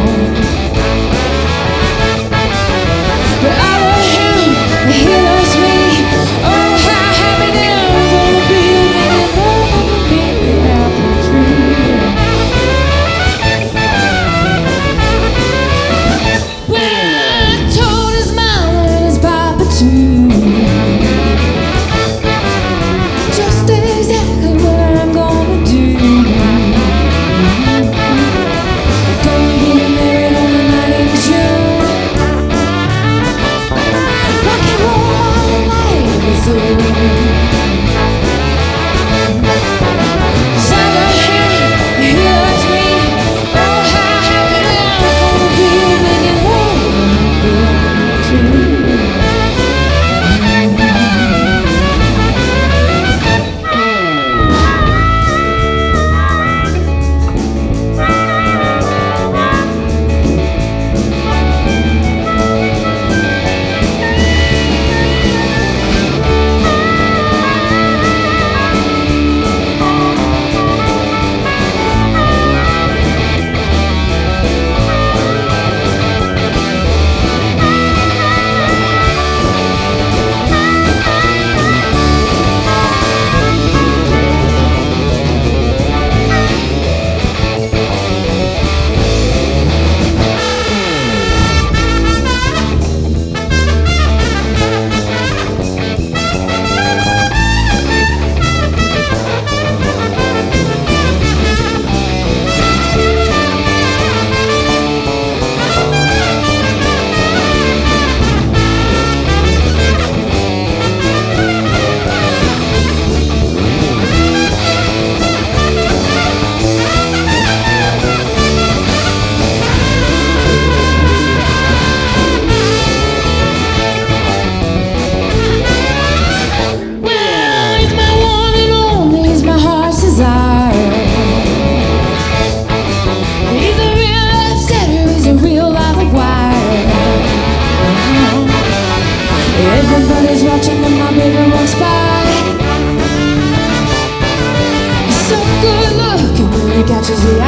home. Everybody's watching and my baby walks by He's so good looking when he catches you.